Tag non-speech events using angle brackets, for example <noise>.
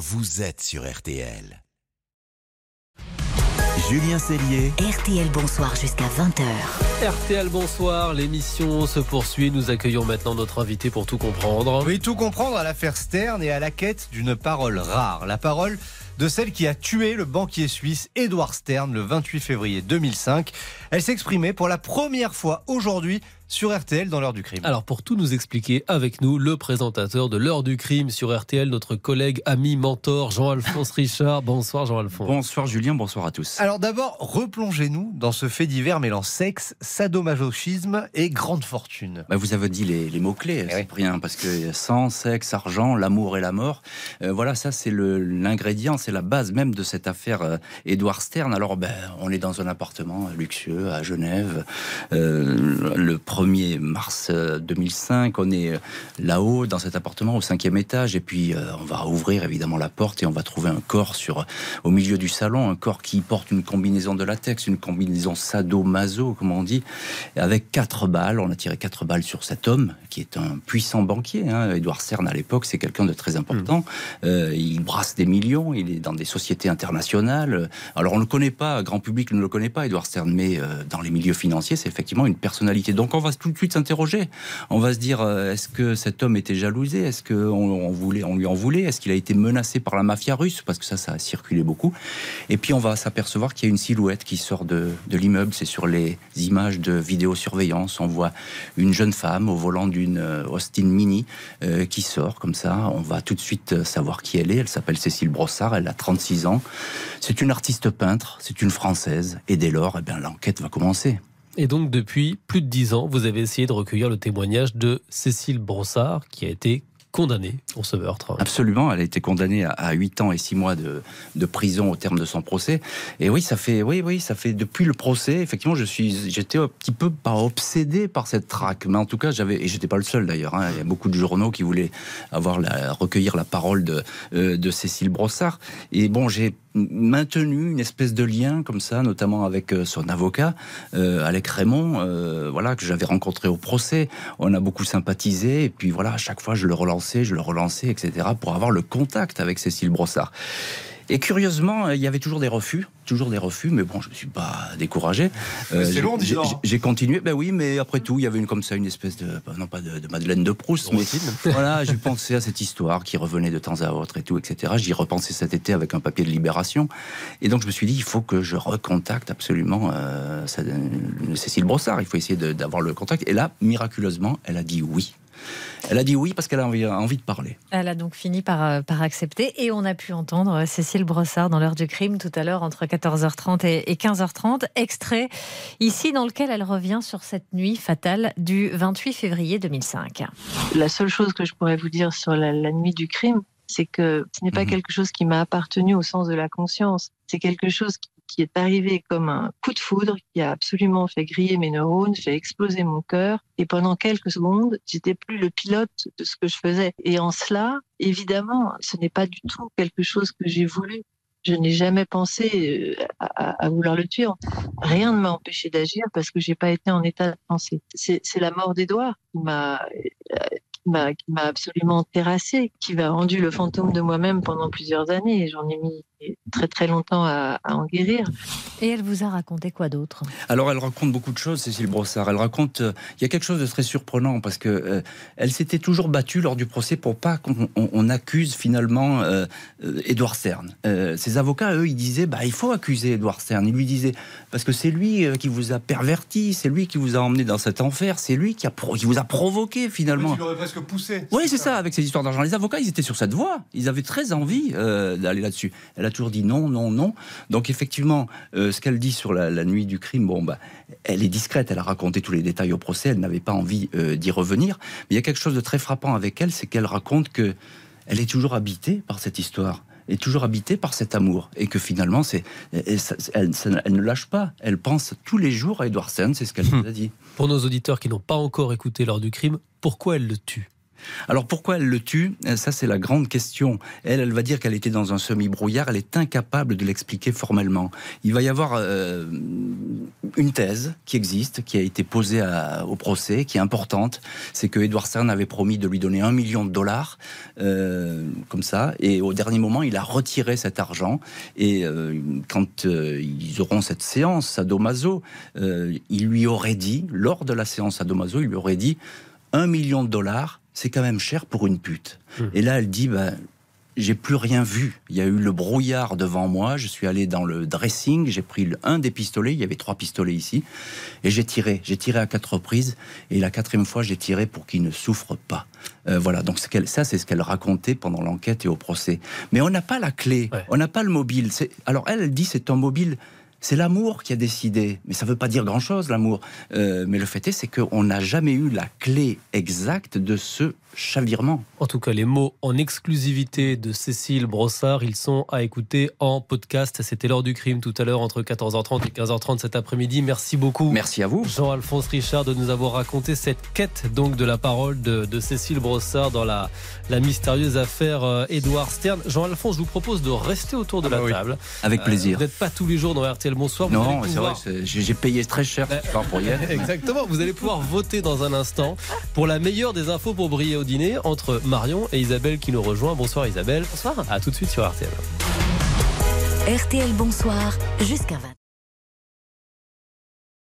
vous êtes sur RTL. Julien Cellier. RTL Bonsoir jusqu'à 20h. RTL Bonsoir, l'émission se poursuit. Nous accueillons maintenant notre invité pour tout comprendre. Oui, tout comprendre à l'affaire Stern et à la quête d'une parole rare. La parole de celle qui a tué le banquier suisse Edward Stern le 28 février 2005. Elle s'exprimait pour la première fois aujourd'hui sur RTL dans l'heure du crime. Alors pour tout nous expliquer avec nous, le présentateur de l'heure du crime sur RTL, notre collègue, ami, mentor Jean-Alphonse Richard. Bonsoir Jean-Alphonse. Bonsoir Julien, bonsoir à tous. Alors d'abord, replongez-nous dans ce fait divers mêlant sexe, sadomasochisme et grande fortune. Bah, vous avez dit les, mots-clés, Eh c'est rien, parce que sang, sexe, argent, l'amour et la mort, euh, voilà, ça c'est l'ingrédient, c'est la base même de cette affaire euh, Edouard Stern. Alors ben, on est dans un appartement luxueux à Genève, euh, le 1er mars euh, 2005, on est euh, là-haut dans cet appartement au cinquième étage, et puis euh, on va ouvrir évidemment la porte et on va trouver un corps sur, au milieu du salon, un corps qui porte une combinaison de latex, une combinaison sado-maso, comme on dit, avec quatre balles. On a tiré quatre balles sur cet homme qui est un puissant banquier. Hein. Edouard Stern à l'époque, c'est quelqu'un de très important. Euh, il brasse des millions, il est dans des sociétés internationales. Alors on ne le connaît pas, grand public ne le connaît pas, Edouard Stern, mais euh, dans les milieux financiers, c'est effectivement une personnalité. Donc on va tout de suite s'interroger. On va se dire, euh, est-ce que cet homme était jalousé? Est-ce qu'on on voulait, on lui en voulait? Est-ce qu'il a été menacé par la mafia russe? Parce que ça, ça a circulé beaucoup. Et puis on va s'apercevoir qu'il y a une silhouette qui sort de, de l'immeuble. C'est sur les images de vidéosurveillance. On voit une jeune femme au volant d'une euh, Austin Mini qui sort comme ça. On va tout de suite savoir qui elle est. Elle s'appelle Cécile Brossard. Elle a 36 ans. C'est une artiste peintre. C'est une française. Et dès lors, eh bien, l'enquête va commencer. Et donc depuis plus de dix ans, vous avez essayé de recueillir le témoignage de Cécile Brossard, qui a été condamnée pour ce meurtre. Absolument, elle a été condamnée à- à 8 ans et 6 mois de, de prison au terme de son procès. Et oui, ça fait, oui, oui, ça fait depuis le procès. Effectivement, je suis, j'étais un petit peu pas obsédé par cette traque, mais en tout cas, j'avais, et j'étais pas le seul d'ailleurs. hein. il y a beaucoup de journaux qui voulaient avoir la, recueillir la parole de, euh, de Cécile Brossard. Et bon, j'ai maintenu une espèce de lien comme ça, notamment avec euh, son avocat, euh, Alec Raymond, euh, voilà, que j'avais rencontré au procès. On a beaucoup sympathisé, et puis voilà, à chaque fois, je le relançais, je le relançais, etc., pour avoir le contact avec Cécile Brossard. Et curieusement, euh, il y avait toujours des refus, toujours des refus, mais bon, je ne suis pas découragé. Euh, c'est long, dis j'ai- continué, ben oui, mais après tout, il y avait une comme ça, une espèce de, non pas de, de Madeleine de Proust, mais <laughs> <laughs> voilà, j'ai pensé à cette histoire qui revenait de temps à autre et tout, etc. J'y repensais cet été avec un papier de Libération, et donc je me suis dit, il faut que je recontacte absolument euh, euh, Cécile Brossard. Il faut essayer d'avoir le contact. Et là, miraculeusement, elle a dit oui. Elle a dit oui parce qu'elle a envie, envie de parler. Elle a donc fini par, euh, par accepter et on a pu entendre euh, Cécile Brossard dans l'heure du crime tout à l'heure entre 14h30 et et 15h30. Extrait ici dans lequel elle revient sur cette nuit fatale du 28 février 2005. La seule chose que je pourrais vous dire sur la, la nuit du crime, c'est que ce n'est pas Mhm. quelque chose qui m'a appartenu au sens de la conscience. C'est quelque chose qui, qui est arrivé comme un coup de foudre, qui a absolument fait griller mes neurones, fait exploser mon cœur. Et pendant quelques secondes, j'étais plus le pilote de ce que je faisais. Et en cela, évidemment, ce n'est pas du tout quelque chose que j'ai voulu. Je n'ai jamais pensé euh, à, vouloir le tuer. Rien ne m'a empêché d'agir parce que j'ai pas été en état de penser. C'est la mort d'Edouard qui m'a euh, m'a absolument terrassé, qui m'a rendu le fantôme de moi-même pendant plusieurs années. J'en ai mis très très longtemps à, à en guérir. Et elle vous a raconté quoi d'autre? Alors elle raconte beaucoup de choses, Cécile Brossard. Elle raconte, euh, il y a quelque chose de très surprenant parce que euh, elle s'était toujours battue lors du procès pour pas qu'on on- on accuse finalement euh, euh, Édouard Stern. Euh, ses avocats, eux, ils disaient, bah il faut accuser Édouard Stern. Ils lui disaient parce que c'est lui euh, qui vous a perverti, c'est lui qui vous a emmené dans cet enfer, c'est lui qui a pro- qui vous a provoqué finalement. l'aurais presque poussé. Oui, c'est ça, avec ces histoires d'argent. Les avocats, ils étaient sur cette voie. Ils avaient très envie euh, d'aller là-dessus. Elle a toujours dit non, non, non. Donc, effectivement, euh, ce qu'elle dit sur la, la nuit du crime, bon, bah, elle est discrète. Elle a raconté tous les détails au procès. Elle n'avait pas envie euh, d'y revenir. Mais il y a quelque chose de très frappant avec elle, c'est qu'elle raconte que elle est toujours habitée par cette histoire est toujours habitée par cet amour et que finalement c'est elle, ne lâche pas elle pense tous les jours à Edward Stern c'est ce qu'elle nous a dit Pour nos auditeurs qui n'ont pas encore écouté l'heure du crime, pourquoi elle le tue? Alors pourquoi elle le tue? Ça, c'est la grande question. Elle, elle va dire qu'elle était dans un semi-brouillard. Elle est incapable de l'expliquer formellement. Il va y avoir euh, une thèse qui existe, qui a été posée au procès, qui est importante. C'est que Edward Stern avait promis de lui donner un million de dollars, euh, comme ça. Et au dernier moment, il a retiré cet argent. Et euh, quand ils auront cette séance à Domazo, il lui aurait dit, lors de la séance à Domazo, il lui aurait dit un million de dollars, c'est quand même cher pour une pute. Hmm. Et là, elle dit, ben, j'ai plus rien vu. Il y a eu le brouillard devant moi. Je suis allé dans le dressing. J'ai pris un des pistolets. Il y avait trois pistolets ici. Et j'ai tiré. J'ai tiré à quatre reprises. Et la quatrième fois, j'ai tiré pour qu'il ne souffre pas. Euh, voilà. Donc, ça, c'est ce qu'elle racontait pendant l'enquête et au procès. Mais on n'a pas la clé. On n'a pas le mobile. Alors, elle, elle dit c'est un mobile c'est l'amour qui a décidé. Mais ça ne veut pas dire grand-chose, l'amour. Euh, mais le fait est, c'est qu'on n'a jamais eu la clé exacte de ce chavirement. En tout cas, les mots en exclusivité de Cécile Brossard, ils sont à écouter en podcast. C'était l'heure du crime tout à l'heure entre 14h30 et 15h30 cet après-midi. Merci beaucoup. Merci à vous. Jean-Alphonse Richard de nous avoir raconté cette quête donc de la parole de, Cécile Brossard dans la, la mystérieuse affaire euh, Édouard Stern. Jean-Alphonse, je vous propose de rester autour de ah la bah table. Avec plaisir. Euh, vous n'êtes pas tous les jours dans RTL Bonsoir. non, c'est vrai, j'ai payé très cher ce soir pour y être. Exactement. Vous allez pouvoir voter dans un instant pour la meilleure des infos pour briller au dîner entre Marion et Isabelle qui nous rejoint. Bonsoir Isabelle. Bonsoir. À tout de suite sur RTL. RTL Bonsoir jusqu'à 20.